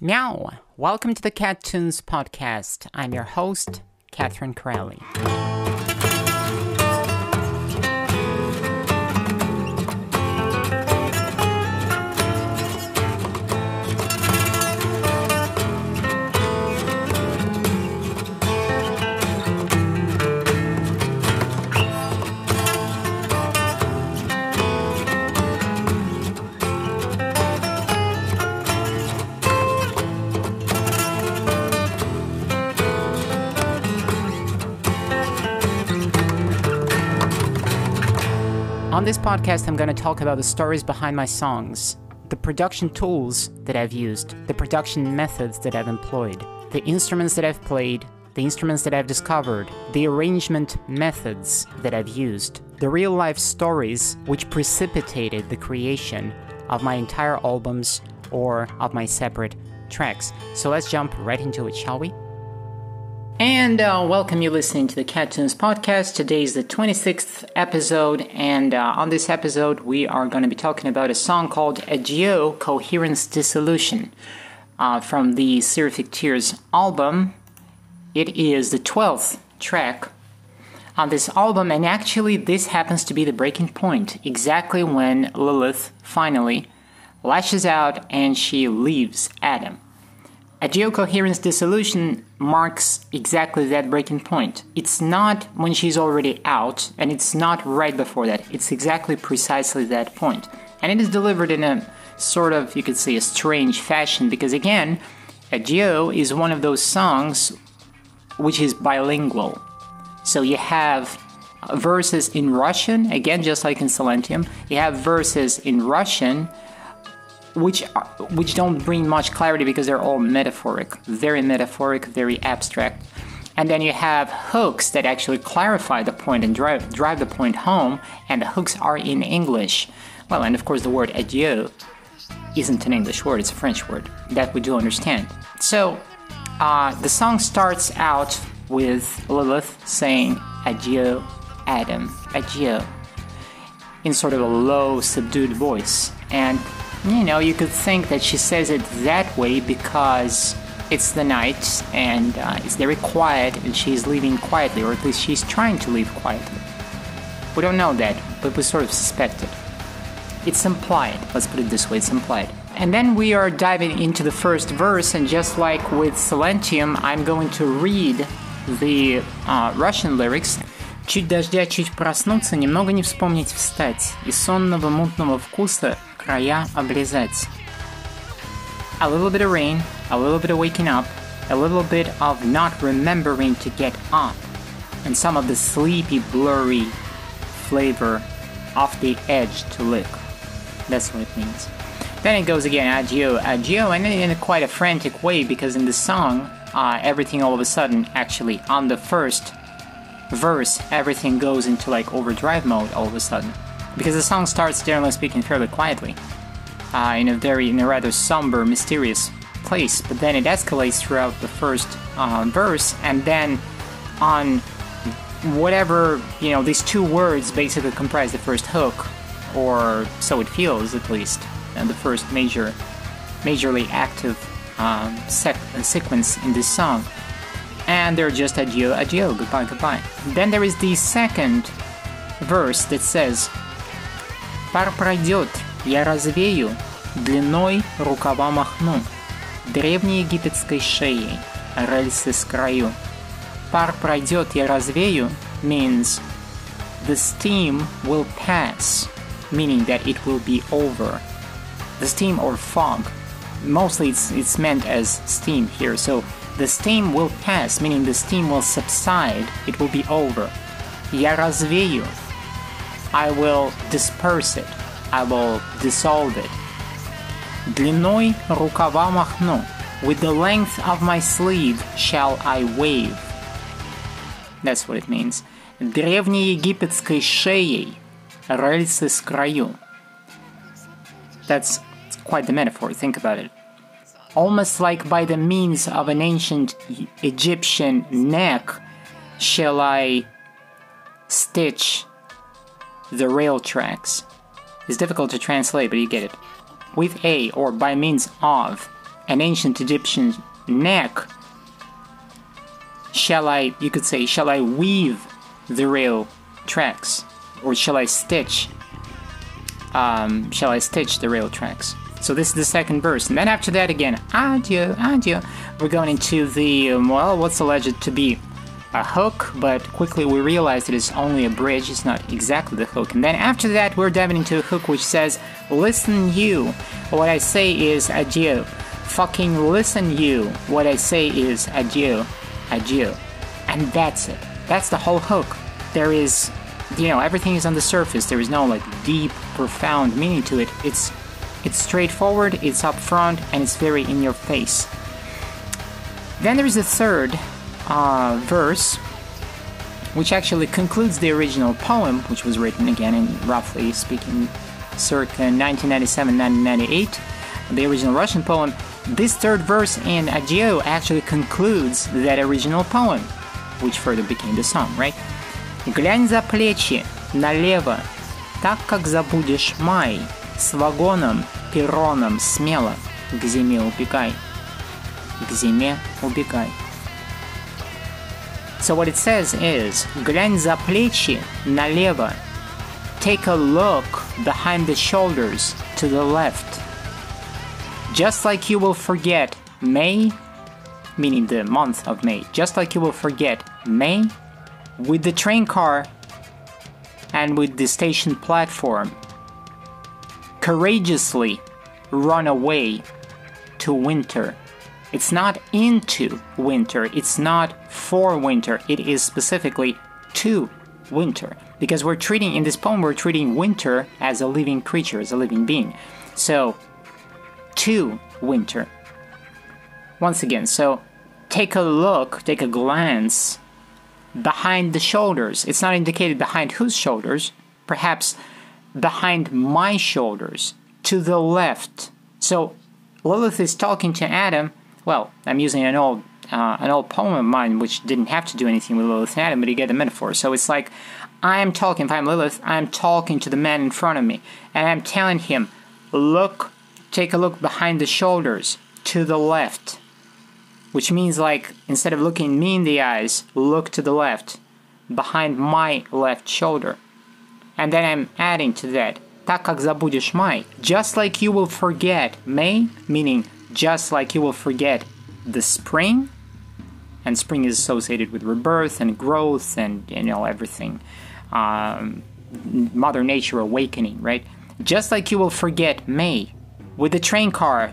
Meow! Welcome to the Cat Tunes podcast. I'm your host, Catherine Corelli. On this podcast, I'm going to talk about the stories behind my songs, the production tools that I've used, the production methods that I've employed, the instruments that I've played, the instruments that I've discovered, the arrangement methods that I've used, the real life stories which precipitated the creation of my entire albums or of my separate tracks. So let's jump right into it, shall we? And uh, welcome you listening to the Cat Tunes podcast. Today is the 26th episode, and uh, on this episode, we are going to be talking about a song called Adieu Coherence Dissolution uh, from the Seraphic Tears album. It is the 12th track on this album, and actually, this happens to be the breaking point exactly when Lilith finally lashes out and she leaves Adam. Adieu coherence dissolution marks exactly that breaking point. It's not when she's already out, and it's not right before that. It's exactly precisely that point. And it is delivered in a sort of, you could say, a strange fashion, because again, Adieu is one of those songs which is bilingual. So you have verses in Russian, again, just like in Silentium, you have verses in Russian which which don't bring much clarity because they're all metaphoric, very metaphoric, very abstract. And then you have hooks that actually clarify the point and drive drive the point home, and the hooks are in English. Well, and of course the word adieu isn't an English word; it's a French word that we do understand. So uh, the song starts out with Lilith saying adieu, Adam, adieu, in sort of a low, subdued voice, and you know, you could think that she says it that way because it's the night and uh, it's very quiet and she's leaving quietly, or at least she's trying to leave quietly. We don't know that, but we sort of suspect it. It's implied, let's put it this way, it's implied. And then we are diving into the first verse, and just like with Silentium, I'm going to read the uh, Russian lyrics. Чуть дождя, чуть проснуться, немного не вспомнить встать, и сонного мутного вкуса края обрезать. A little bit of rain, a little bit of waking up, a little bit of not remembering to get up, and some of the sleepy, blurry flavor off the edge to lick. That's what it means. Then it goes again, adieu, adieu, and in quite a frantic way because in the song, uh, everything all of a sudden, actually, on the first verse, everything goes into like overdrive mode all of a sudden because the song starts, generally speaking, fairly quietly, uh, in a very, in a rather somber, mysterious place, but then it escalates throughout the first uh, verse, and then on whatever, you know, these two words basically comprise the first hook, or so it feels at least, and the first major, majorly active um, sec- sequence in this song. And they're just adieu, adieu, goodbye, goodbye. Then there is the second verse that says, Пар пройдет, я развею, длиной рукава махну, древней египетской шеей, рельсы с краю. Пар пройдет, я развею means the steam will pass, meaning that it will be over. The steam or fog, mostly it's, it's meant as steam here, so the steam will pass, meaning the steam will subside, it will be over. Я развею, I will disperse it. I will dissolve it. Длиной рукава махну. With the length of my sleeve shall I wave. That's what it means. Древней египетской шеей рельсы с краю. That's quite the metaphor, think about it. Almost like by the means of an ancient Egyptian neck shall I stitch the rail tracks. It's difficult to translate, but you get it. With a or by means of an ancient Egyptian neck, shall I, you could say, shall I weave the rail tracks? Or shall I stitch? Um, shall I stitch the rail tracks? So this is the second verse. And then after that again, adieu, adieu. We're going into the, um, well, what's alleged to be a hook, but quickly we realize it is only a bridge, it's not exactly the hook. And then after that, we're diving into a hook which says, Listen, you. What I say is adieu. Fucking listen, you. What I say is adieu, adieu. And that's it. That's the whole hook. There is, you know, everything is on the surface. There is no like deep, profound meaning to it. It's it's straightforward, it's upfront, and it's very in your face. Then there is a third uh, verse, which actually concludes the original poem, which was written again in roughly speaking circa 1997 1998, the original Russian poem. This third verse in Adieu actually concludes that original poem, which further became the song, right? Глянь за плечи, налево, так как забудешь май, с вагоном, пероном смело, к зиме убегай, к зиме убегай. So what it says is, глянь за плечи налево. Take a look behind the shoulders to the left. Just like you will forget May, meaning the month of May, just like you will forget May, with the train car and with the station platform, courageously run away to winter. It's not into winter, it's not for winter, it is specifically to winter. Because we're treating, in this poem, we're treating winter as a living creature, as a living being. So, to winter. Once again, so take a look, take a glance behind the shoulders. It's not indicated behind whose shoulders, perhaps behind my shoulders, to the left. So Lilith is talking to Adam Well, I'm using an old uh, an old poem of mine which didn't have to do anything with Lilith and Adam, but you get the metaphor. So it's like I am talking. If I'm Lilith, I'm talking to the man in front of me, and I'm telling him, look, take a look behind the shoulders to the left, which means like instead of looking me in the eyes, look to the left, behind my left shoulder. And then I'm adding to that, так как забудешь май, just like you will forget May, meaning just like you will forget the spring, and spring is associated with rebirth and growth and you know everything, um, Mother Nature awakening, right? Just like you will forget May, with the train car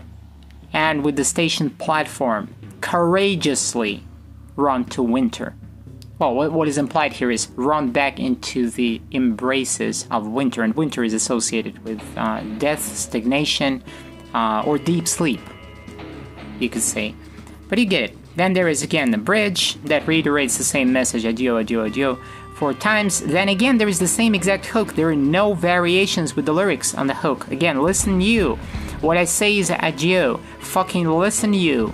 and with the station platform, courageously run to winter. Well, what, is implied here is run back into the embraces of winter, and winter is associated with uh, death, stagnation, uh, or deep sleep, you could say. But you get it. Then there is again the bridge that reiterates the same message adieu, adieu, adieu four times. Then again, there is the same exact hook. There are no variations with the lyrics on the hook. Again, listen, you. What I say is adieu. Fucking listen, you.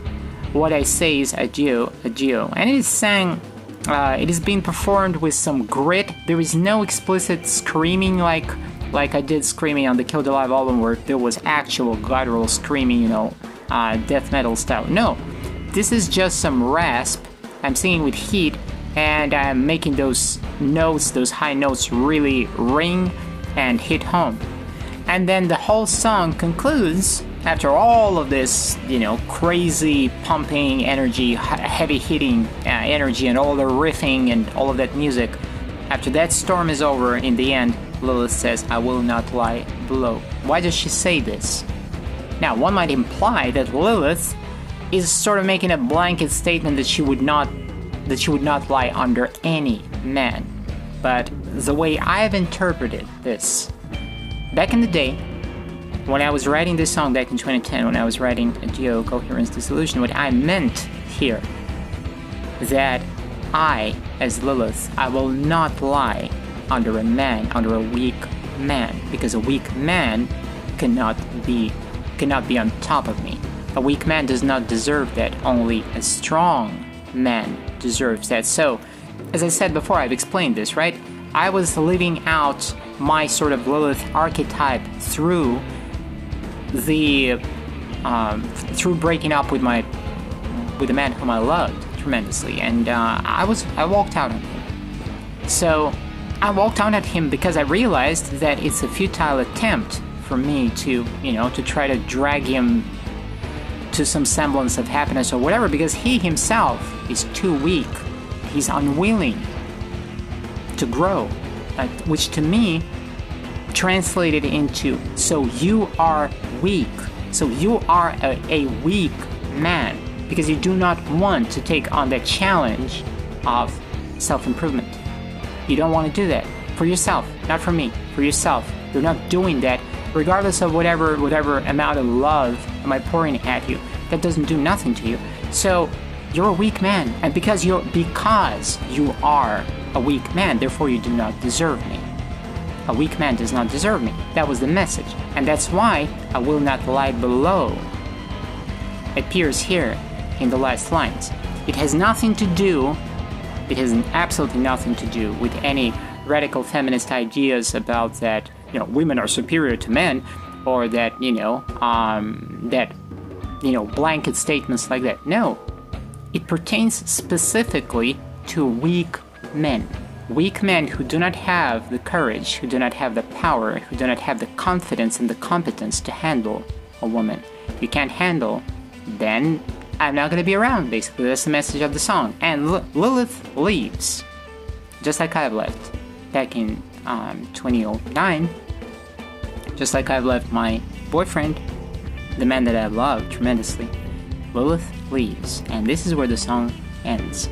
What I say is adieu, adieu. And it is sang uh, it is being performed with some grit. There is no explicit screaming like like I did screaming on the Kill the Live album, where there was actual guttural screaming, you know, uh, death metal style. No, this is just some rasp. I'm singing with heat, and I'm making those notes, those high notes, really ring and hit home. And then the whole song concludes after all of this, you know, crazy pumping energy, heavy hitting uh, energy, and all the riffing and all of that music, after that storm is over, in the end, Lilith says, I will not lie below. Why does she say this? Now, one might imply that Lilith is sort of making a blanket statement that she would not that she would not lie under any man. But the way I've interpreted this, back in the day, when I was writing this song back in 2010, when I was writing Adieu Coherence Dissolution, what I meant here that I, as Lilith, I will not lie under a man, under a weak man, because a weak man cannot be cannot be on top of me. A weak man does not deserve that. Only a strong man deserves that. So, as I said before, I've explained this, right? I was living out my sort of Lilith archetype through the um, through breaking up with my with the man whom I loved tremendously, and uh, I was I walked out on him. So I walked out at him because I realized that it's a futile attempt for me to you know to try to drag him to some semblance of happiness or whatever because he himself is too weak. He's unwilling to grow, which to me translated into so you are weak. So you are a, a weak man because you do not want to take on the challenge of self improvement. You don't want to do that for yourself, not for me, for yourself. You're not doing that regardless of whatever whatever amount of love am I pouring at you. That doesn't do nothing to you. So you're a weak man, and because you're because you are a weak man, therefore you do not deserve me. A weak man does not deserve me. That was the message. And that's why I will not lie below. Appears here in the last lines. It has nothing to do, it has absolutely nothing to do with any radical feminist ideas about that, you know, women are superior to men, or that, you know, um, that, you know, blanket statements like that. No. It pertains specifically to weak men. Weak men who do not have the courage, who do not have the power, who do not have the confidence and the competence to handle a woman. If you can't handle, then I'm not gonna be around, basically. That's the message of the song. And L- Lilith leaves, just like I've left back in um, 2009. Just like I've left my boyfriend, the man that I love tremendously. Lilith leaves, and this is where the song ends.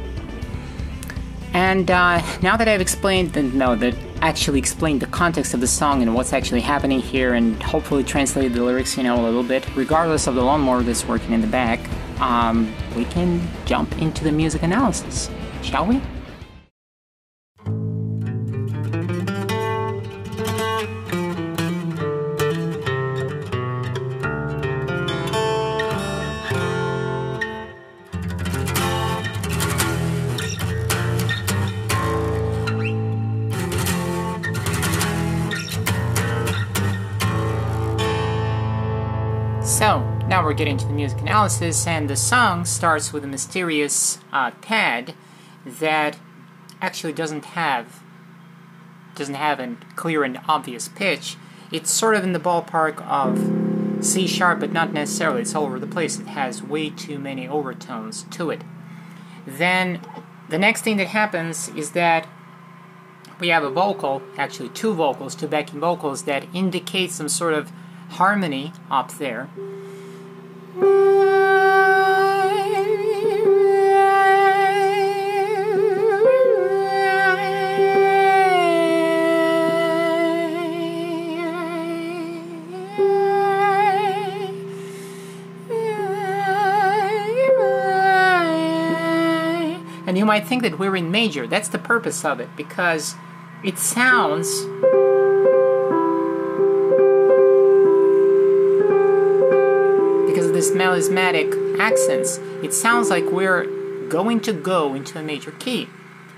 And uh, now that I've explained, the, no, that actually explained the context of the song and what's actually happening here, and hopefully translated the lyrics, you know, a little bit, regardless of the lawnmower that's working in the back, um, we can jump into the music analysis, shall we? We're getting to the music analysis, and the song starts with a mysterious uh, pad that actually doesn't have doesn't have a clear and obvious pitch. It's sort of in the ballpark of C sharp, but not necessarily. It's all over the place. It has way too many overtones to it. Then the next thing that happens is that we have a vocal, actually two vocals, two backing vocals that indicate some sort of harmony up there. And you might think that we're in major. That's the purpose of it, because it sounds this melismatic accents, it sounds like we're going to go into a major key.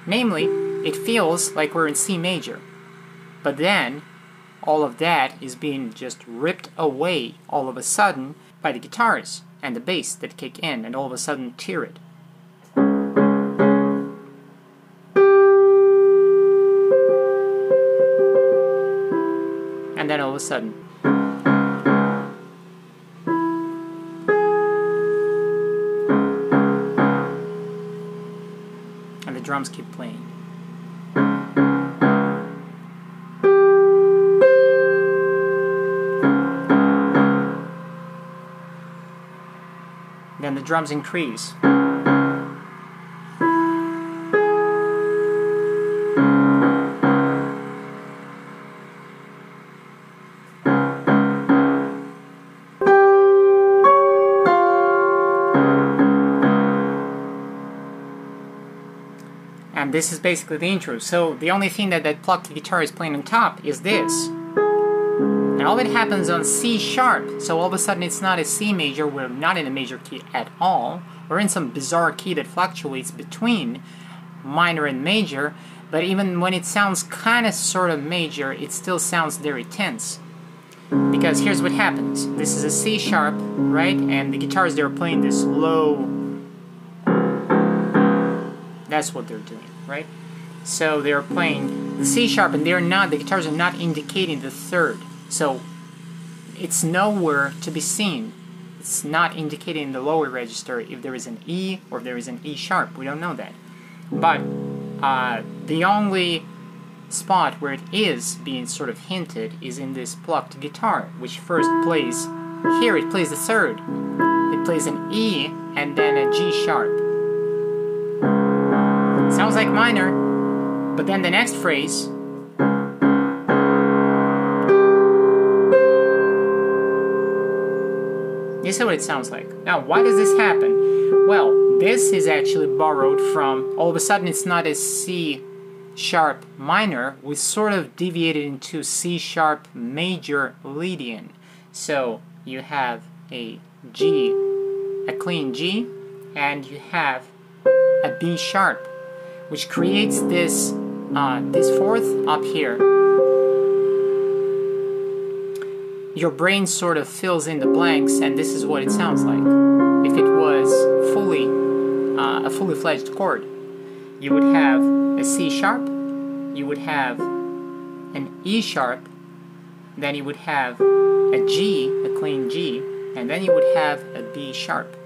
Namely, it feels like we're in C major. But then, all of that is being just ripped away all of a sudden by the guitars and the bass that kick in and all of a sudden tear it. And then all of a sudden, drums keep playing. Then the drums increase. This is basically the intro. So the only thing that that plucked guitar is playing on top is this. And all it happens on C sharp. So all of a sudden it's not a C major, we're not in a major key at all. We're in some bizarre key that fluctuates between minor and major, but even when it sounds kind of sort of major, it still sounds very tense. Because here's what happens. This is a C sharp, right? And the guitars they're playing this low. That's what they're doing, right? So they're playing the C sharp and they're not the guitars are not indicating the third. So it's nowhere to be seen. It's not indicating the lower register if there is an E or if there is an E sharp. We don't know that. But uh, the only spot where it is being sort of hinted is in this plucked guitar, which first plays here, it plays the third. It plays an E and then a G sharp. Sounds like minor, but then the next phrase You see what it sounds like. Now, why does this happen? Well, this is actually borrowed from, all of a sudden it's not a C sharp minor, we sort of deviated into C sharp major leading. So you have a G, a clean G, and you have a B sharp, which creates this uh, this fourth up here. Your brain sort of fills in the blanks, and this is what it sounds like. If it was fully uh, a fully fledged chord, you would have a C sharp, you would have an E sharp, then you would have a G, a clean G, and then you would have a B sharp.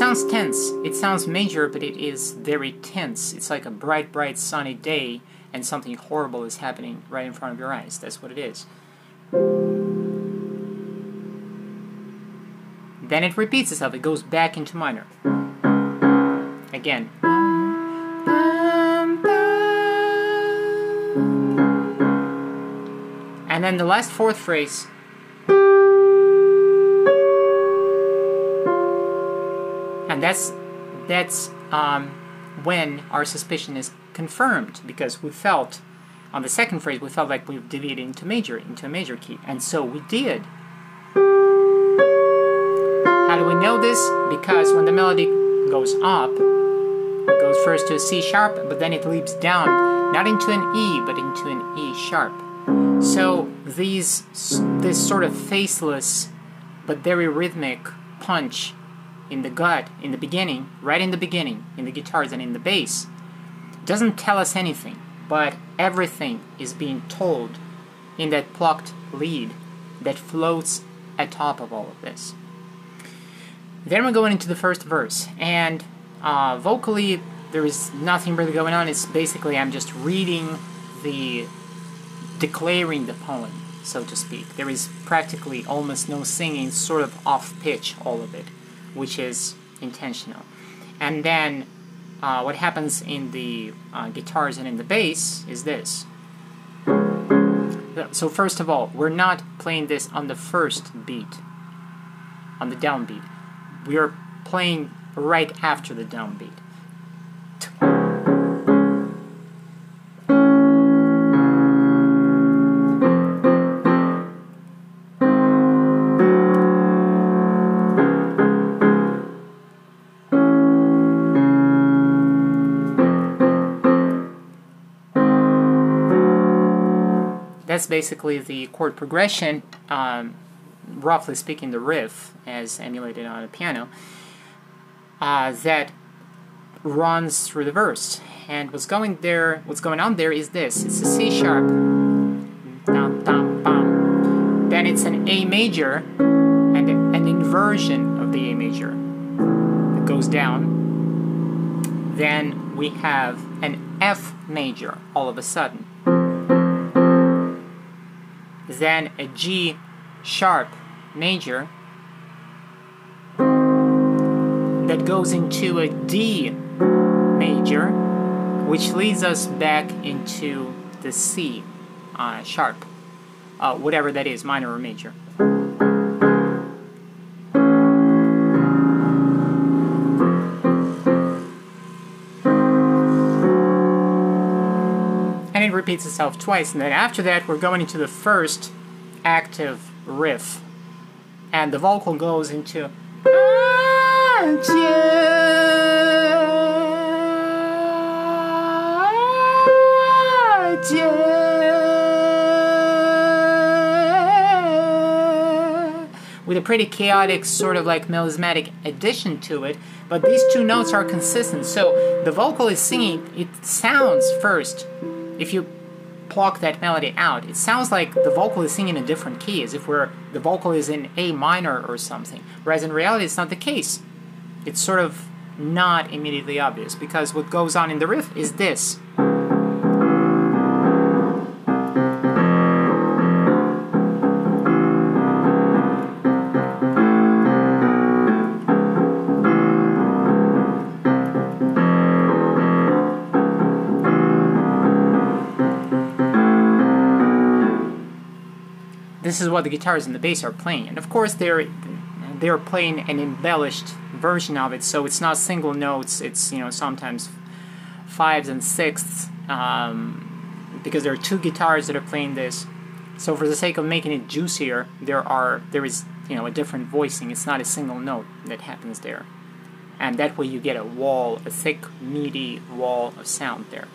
Sounds tense, it sounds major, but it is very tense. It's like a bright, bright, sunny day, and something horrible is happening right in front of your eyes. That's what it is. Then it repeats itself, it goes back into minor. Again. And then the last fourth phrase. And that's that's um, when our suspicion is confirmed because we felt on the second phrase we felt like we've deviated into major into a major key. And so we did. How do we know this? Because when the melody goes up it goes first to a C sharp but then it leaps down not into an E but into an E sharp. So these this sort of faceless but very rhythmic punch in the gut in the beginning right in the beginning in the guitars and in the bass doesn't tell us anything, but everything is being told in that plucked lead that floats atop of all of this. Then we're going into the first verse, and uh, vocally, there is nothing really going on. It's basically I'm just reading the, declaring the poem, so to speak. There is practically almost no singing, sort of off pitch, all of it, which is intentional. And then uh, what happens in the uh, guitars and in the bass is this. So first of all, we're not playing this on the first beat, on the downbeat. We are playing right after the downbeat. That's basically the chord progression, um, roughly speaking, the riff as emulated on a piano, uh, that runs through the verse. And what's going there, what's going on there is this: it's a C sharp, dum, dum, bum. then it's an A major, and an inversion of the A major that goes down. Then we have an F major all of a sudden then a G sharp major that goes into a D major, which leads us back into the C uh, sharp, uh, whatever that is, minor or major. repeats itself twice, and then after that we're going into the first active riff. And the vocal goes into with a pretty chaotic sort of like melismatic addition to it but these two notes are consistent so the vocal is singing it sounds first if you pluck that melody out, it sounds like the vocal is singing in a different key, as if we're, the vocal is in A minor or something. Whereas in reality, it's not the case. It's sort of not immediately obvious because what goes on in the riff is this. This is what the guitars and the bass are playing. And of course, they're they're playing an embellished version of it, so it's not single notes. It's you know sometimes fives and sixths um, because there are two guitars that are playing this. So for the sake of making it juicier, there are there is you know a different voicing. It's not a single note that happens there, and that way you get a wall, a thick, meaty wall of sound there.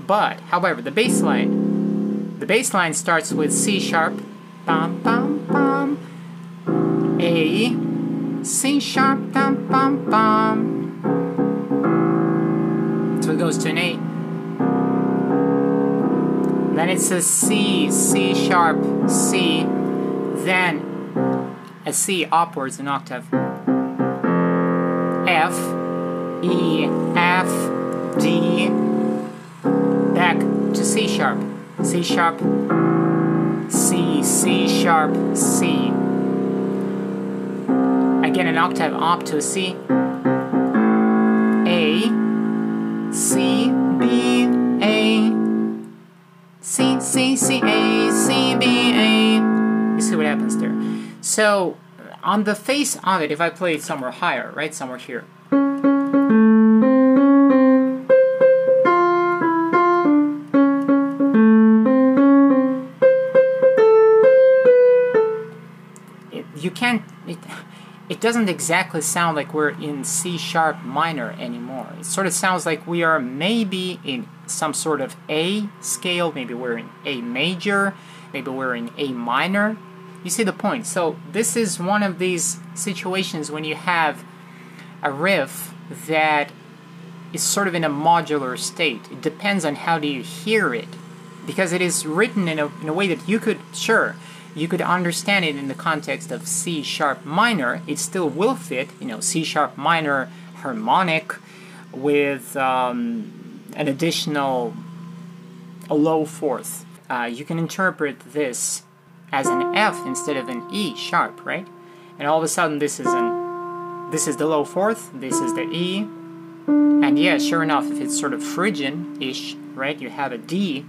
But however, the bass line, the bass line starts with C sharp, bum bum bum. A C sharp bum bum bum. So it goes to an A. Then it's a C, C sharp, C, then a C upwards an octave. F, E, F, D, back to C sharp, C sharp, C, sharp, C. Again, an octave up to C. A, C, B, A, C, C, C, A, C, B, A. You see what happens there. So, on the face of it, if I play it somewhere higher, right, somewhere here. It doesn't exactly sound like we're in C sharp minor anymore. It sort of sounds like we are maybe in some sort of A scale, maybe we're in A major, maybe we're in A minor. You see the point. So this is one of these situations when you have a riff that is sort of in a modular state. It depends on how do you hear it because it is written in a, in a way that you could sure you could understand it in the context of C sharp minor. It still will fit, you know, C sharp minor harmonic with um, an additional a low fourth. Uh, you can interpret this as an F instead of an E sharp, right? And all of a sudden, this is an this is the low fourth, this is the E, and yeah, sure enough, if it's sort of Phrygian-ish, right? You have a D,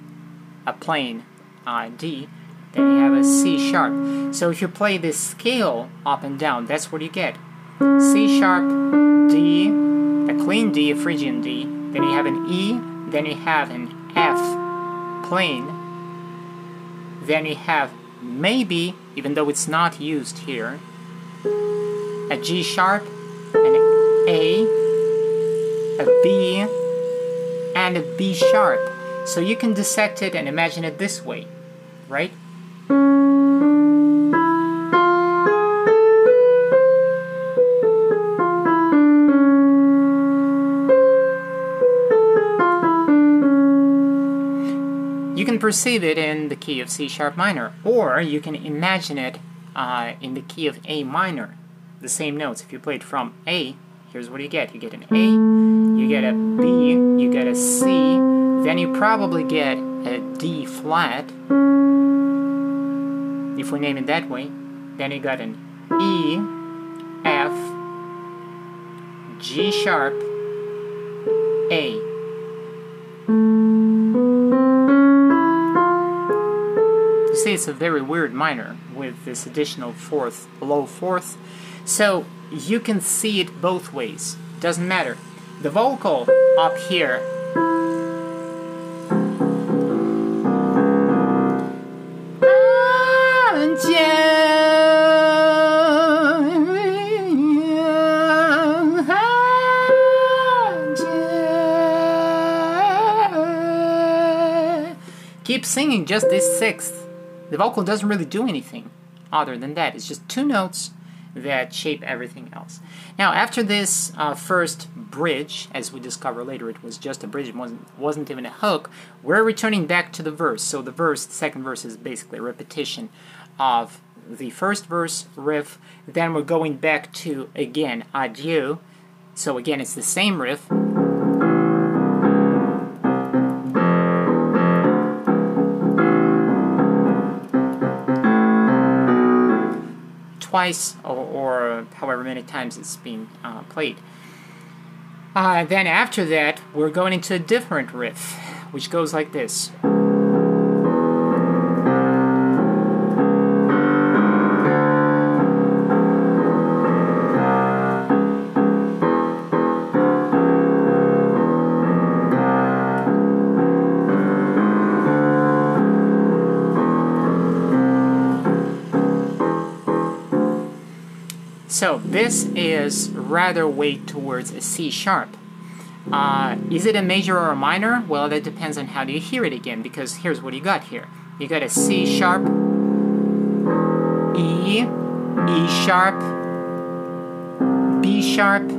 a plain uh, D, then you have a C sharp. So if you play this scale up and down, that's what you get. C sharp, D, a clean D, a Phrygian D, then you have an E, then you have an F plain, then you have maybe, even though it's not used here, a G sharp, an A, a B, and a B sharp. So you can dissect it and imagine it this way, right? Perceive it in the key of C sharp minor, or you can imagine it uh, in the key of A minor. The same notes. If you play it from A, here's what you get. You get an A, you get a B, you get a C, then you probably get a D flat, if we name it that way. Then you got an E, F, G sharp, A. see, it's a very weird minor with this additional fourth, low fourth. So you can see it both ways. Doesn't matter. The vocal up here keep singing just this sixth. The vocal doesn't really do anything. other than that. It's just two notes that shape everything else. Now, after this uh, first bridge, as we discover later, it was just a bridge, it wasn't, wasn't even a hook, we're returning back to the verse. So the verse, the second verse is basically a repetition of the first verse riff. Then we're going back to, again, adieu. So again, it's the same riff. Twice or, or, however many times it's been uh, played. Uh, then after that, we're going into a different riff, which goes like this. This is rather weight towards a C sharp. Uh, is it a major or a minor? Well, that depends on how do you hear it again, because here's what you got here. You got a C sharp, E, E sharp, B sharp,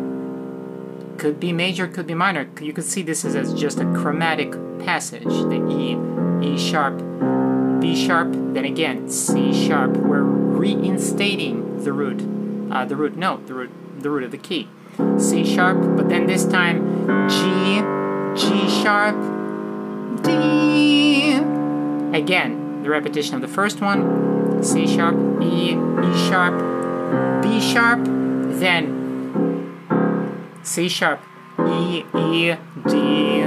could be major, could be minor. You could see this as just a chromatic passage. The E, E sharp, B sharp, then again C sharp. We're reinstating the root uh, the root note, the root, the root of the key. C sharp, but then this time G, G sharp, D. Again, the repetition of the first one, C sharp, E, E sharp, B sharp, then C sharp, E, E, D.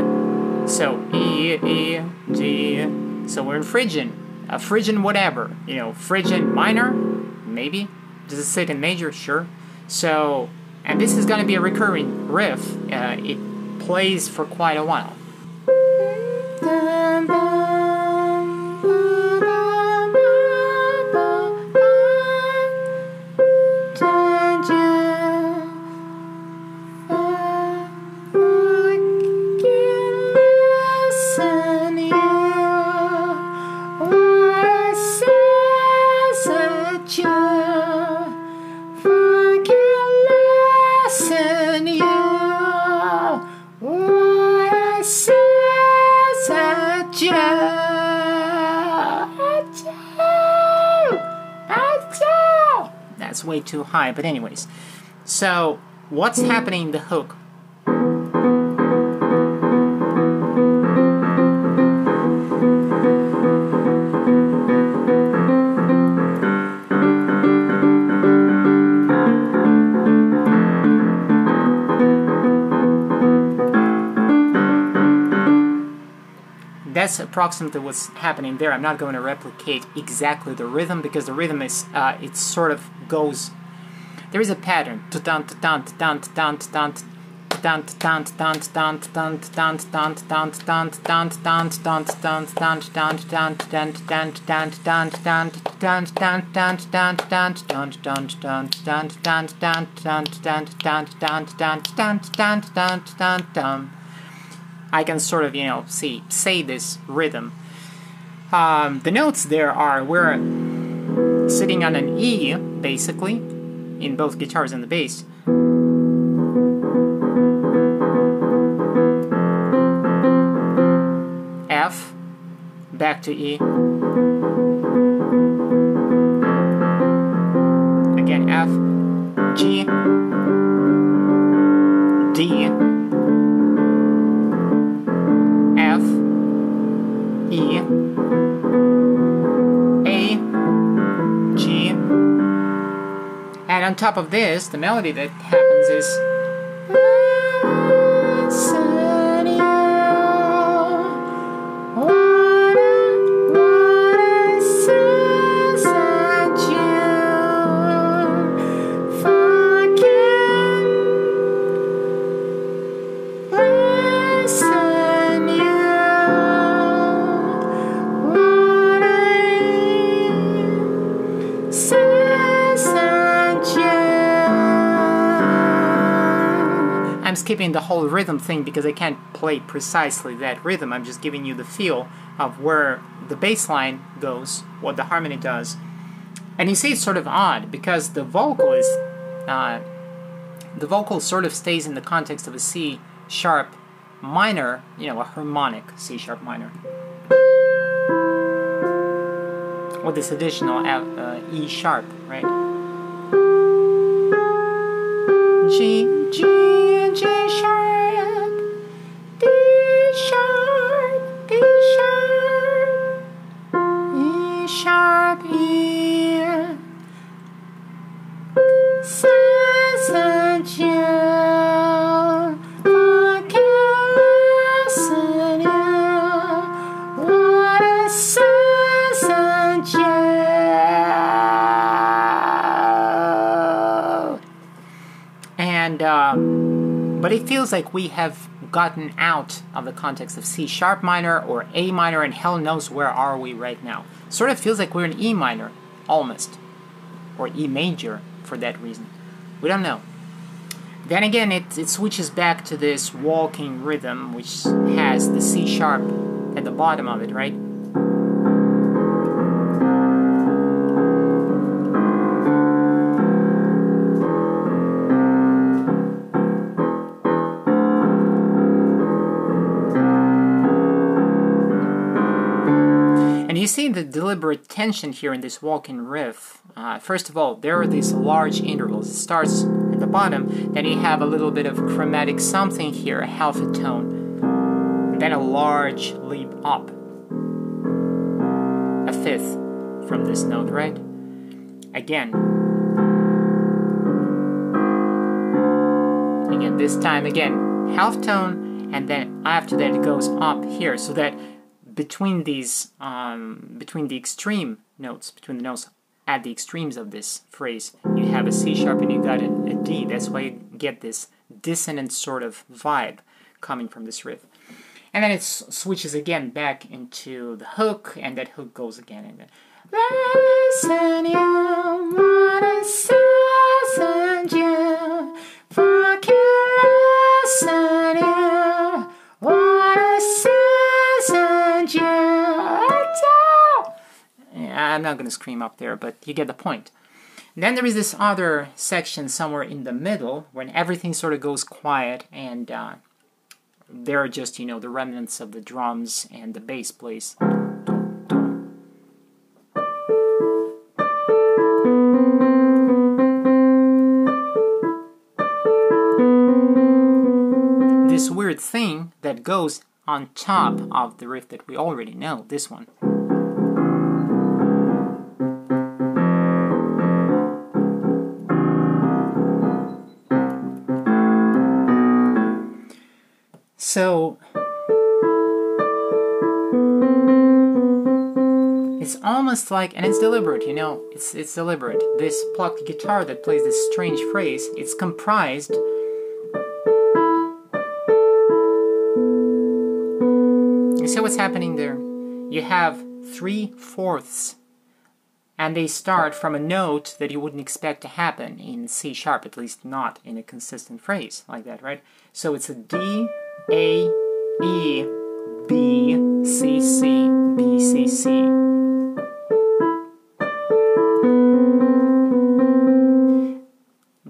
So E, E, D. So we're in Phrygian, a Phrygian whatever, you know, Phrygian minor, maybe, does it sit in major? Sure. So, and this is going to be a recurring riff. Uh, it plays for quite a while. High, but anyways. So, what's happening in the hook? that's approximately what's happening there. I'm not going to replicate exactly the rhythm because the rhythm is uh, it sort of goes. There is a pattern. I can sort of, you know, see say this rhythm. Um, the notes there are we're sitting on an E, basically, in both guitars and the bass. F, back to E. Again, F, G, D, on top of this, the melody that happens is skipping the whole rhythm thing because I can't play precisely that rhythm. I'm just giving you the feel of where the bass line goes, what the harmony does, And you see, it's sort of odd because the vocal is, uh, the vocal sort of stays in the context of a C sharp minor, you know, a harmonic C sharp minor. With this additional F, uh, E sharp, right? G, G, G sharp, it feels like we have gotten out of the context of C sharp minor or A minor, and hell knows where are we right now. Sort of feels like we're in E minor, almost, or E major for that reason. We don't know. Then again, it, it switches back to this walking rhythm, which has the C sharp at the bottom of it, right? Deliberate tension here in this walking riff. Uh, first of all, there are these large intervals. It starts at the bottom, then you have a little bit of chromatic something here, a half a tone, and then a large leap up, a fifth from this note, right? Again. Again, this time again, half tone, and then after that it goes up here, so that between these um, between the extreme notes between the notes at the extremes of this phrase you have a c sharp and you got a, d. That's why you get this dissonant sort of vibe coming from this riff. And then it switches again back into the hook and that hook goes again and then listen, you I'm not gonna scream up there, but you get the point. Then there is this other section somewhere in the middle when everything sort of goes quiet and uh, there are just, you know, the remnants of the drums and the bass plays. This weird thing that goes on top of the riff that we already know, this one. So it's almost like, and it's deliberate, you know, it's it's deliberate. This plucked guitar that plays this strange phrase, it's comprised. You see what's happening there? You have three fourths, and they start from a note that you wouldn't expect to happen in C sharp, at least not in a consistent phrase like that, right? So it's a D, A, E, B, C, C, B, C, C.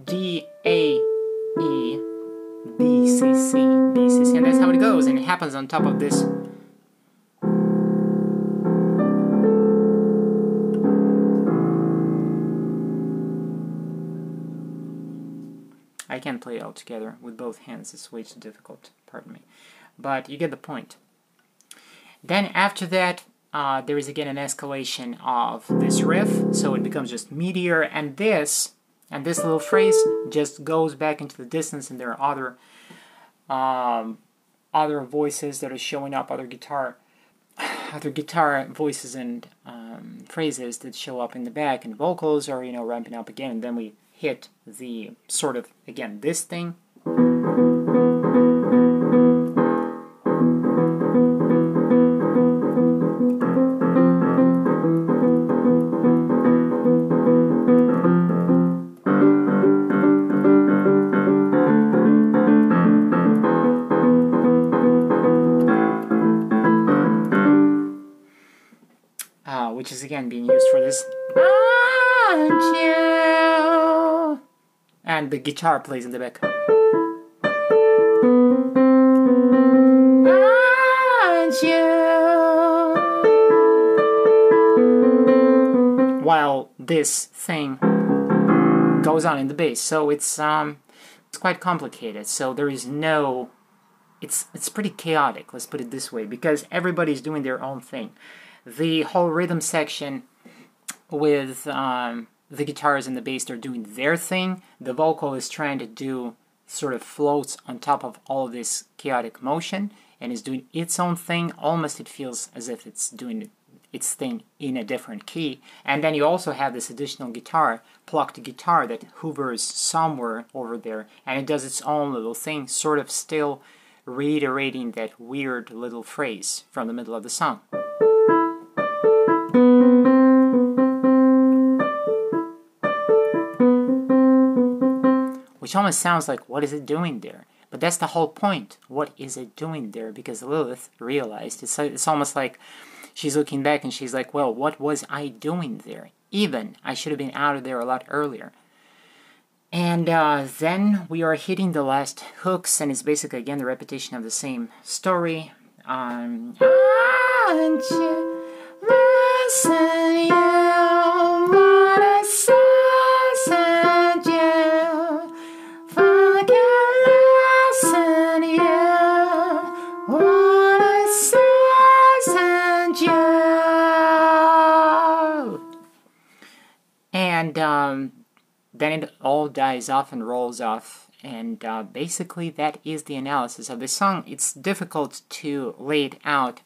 D, A, E, B, C, C, B, C, C. And that's how it goes, and it happens on top of this. Can't play it all together with both hands, it's way too difficult, pardon me. But you get the point. Then after that, uh, there is again an escalation of this riff, so it becomes just meteor, and this, and this little phrase just goes back into the distance, and there are other, um, other voices that are showing up, other guitar, other guitar voices and um, phrases that show up in the back, and vocals are you know ramping up again, and then we hit the sort of again this thing. And the guitar plays in the back. Aren't you? While this thing goes on in the bass, so it's um, it's quite complicated. So there is no, it's it's pretty chaotic. Let's put it this way, because everybody's doing their own thing. The whole rhythm section with um, the guitars and the bass, they're doing their thing. The vocal is trying to do sort of floats on top of all this chaotic motion and is doing its own thing. Almost it feels as if it's doing its thing in a different key. And then you also have this additional guitar, plucked guitar that hovers somewhere over there and it does its own little thing, sort of still reiterating that weird little phrase from the middle of the song. Which almost sounds like, what is it doing there? But that's the whole point. What is it doing there? Because Lilith realized it's, it's almost like she's looking back and she's like, well, what was I doing there? Even I should have been out of there a lot earlier. And uh, then we are hitting the last hooks, and it's basically again the repetition of the same story. Um, then it all dies off and rolls off. And uh, basically that is the analysis of the song. It's difficult to lay it out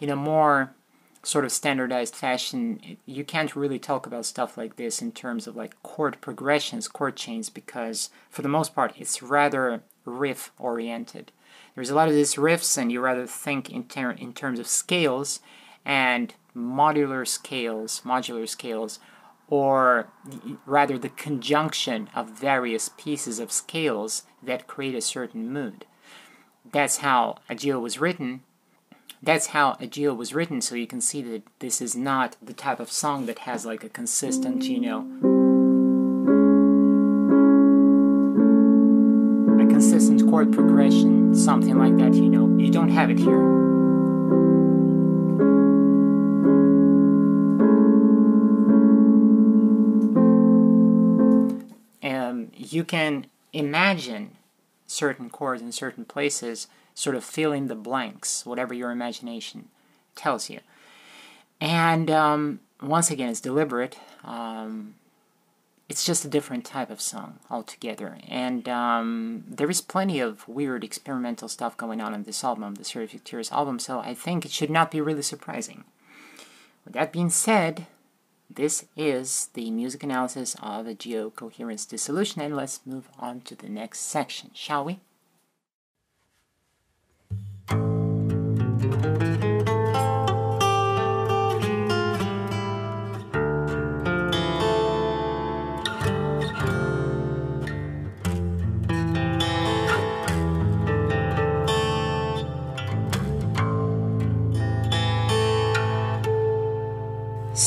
in a more sort of standardized fashion. You can't really talk about stuff like this in terms of like chord progressions chord chains because for the most part it's rather riff oriented there's a lot of these riffs and you rather think in, ter- in terms of scales and modular scales modular scales or rather the conjunction of various pieces of scales that create a certain mood. That's how Adieu was written. That's how Adieu was written, so you can see that this is not the type of song that has like a consistent, you know, a consistent chord progression, something like that, you know. You don't have it here. You can imagine certain chords in certain places, sort of fill in the blanks, whatever your imagination tells you. And um, once again, it's deliberate. Um, it's just a different type of song altogether. And um, there is plenty of weird experimental stuff going on in this album, the Seraphic Tears album, so I think it should not be really surprising. With that being said, this is the music analysis of Adieu Coherence Dissolution, and let's move on to the next section, shall we?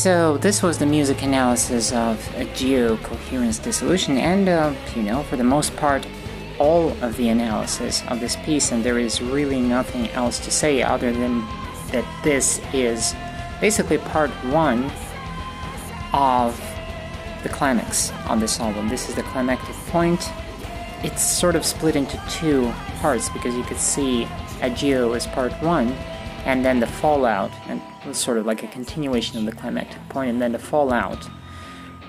So this was the music analysis of Adieu Coherence Dissolution, and uh, you know, for the most part, all of the analysis of this piece, and there is really nothing else to say other than that this is basically part one of the climax on this album. This is the climactic point. It's sort of split into two parts because you could see Adieu as part one, and then the fallout, and was sort of like a continuation of the climactic point, and then the fallout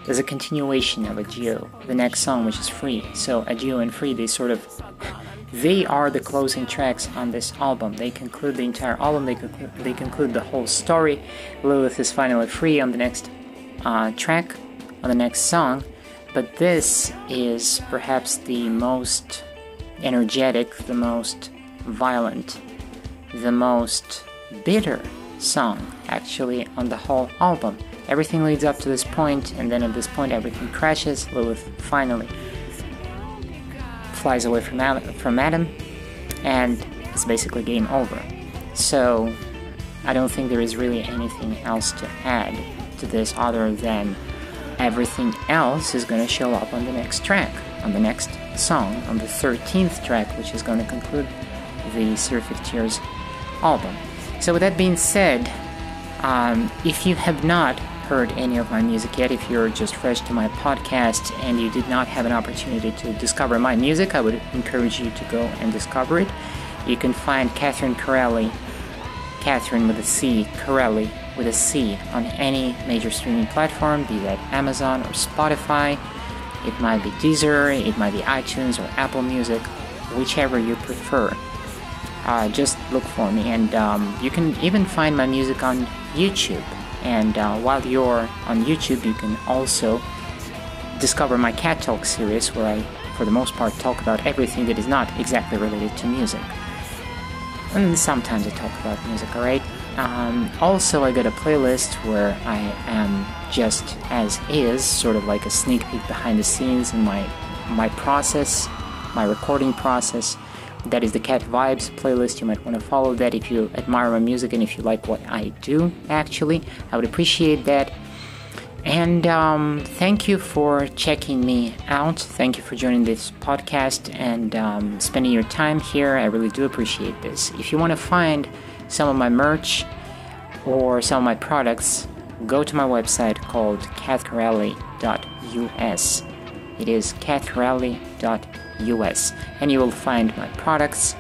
is a continuation of Adieu, the next song, which is Free. So Adieu and Free, they sort of they are the closing tracks on this album. They conclude the entire album. They conclude, they conclude the whole story. Lilith is finally free on the next uh, track, on the next song. But this is perhaps the most energetic, the most violent, the most bitter song, actually, on the whole album. Everything leads up to this point, and then at this point, everything crashes. Lilith finally flies away from Adam, from Adam, and it's basically game over. So, I don't think there is really anything else to add to this other than everything else is going to show up on the next track, on the next song, on the 13th track, which is going to conclude the Seraphic Tears album. So, with that being said, um, if you have not heard any of my music yet, if you're just fresh to my podcast and you did not have an opportunity to discover my music, I would encourage you to go and discover it. You can find Catherine Corelli, Catherine with a C, Corelli with a C, on any major streaming platform, be that Amazon or Spotify. It might be Deezer, it might be iTunes or Apple Music, whichever you prefer. Uh, just look for me, and um, you can even find my music on YouTube. And uh, while you're on YouTube, you can also discover my Cat Talk series, where I, for the most part, talk about everything that is not exactly related to music. And sometimes I talk about music, alright? Um, also, I got a playlist where I am just as is, sort of like a sneak peek behind the scenes in my my process, my recording process. That is the Cat Vibes playlist. You might want to follow that if you admire my music and if you like what I do. Actually, I would appreciate that. And um, thank you for checking me out. Thank you for joining this podcast and um, spending your time here. I really do appreciate this. If you want to find some of my merch or some of my products, go to my website called cathcorelli.us. It is cathcorelli.us, and you will find my products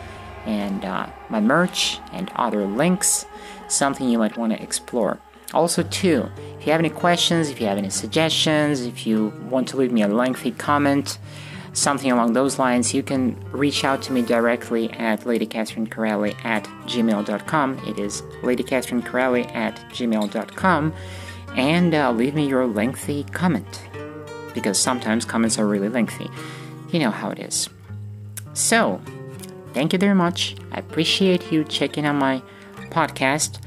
and uh, my merch and other links, something you might want to explore. Also, too, if you have any questions, if you have any suggestions, if you want to leave me a lengthy comment, something along those lines, you can reach out to me directly at Lady Catherine Corelli at gmail.com. It is Lady Catherine Corelli at gmail.com and uh, leave me your lengthy comment because sometimes comments are really lengthy. You know how it is. So, thank you very much. I appreciate you checking out my podcast.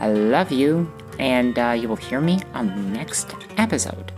I love you and uh, you will hear me on the next episode.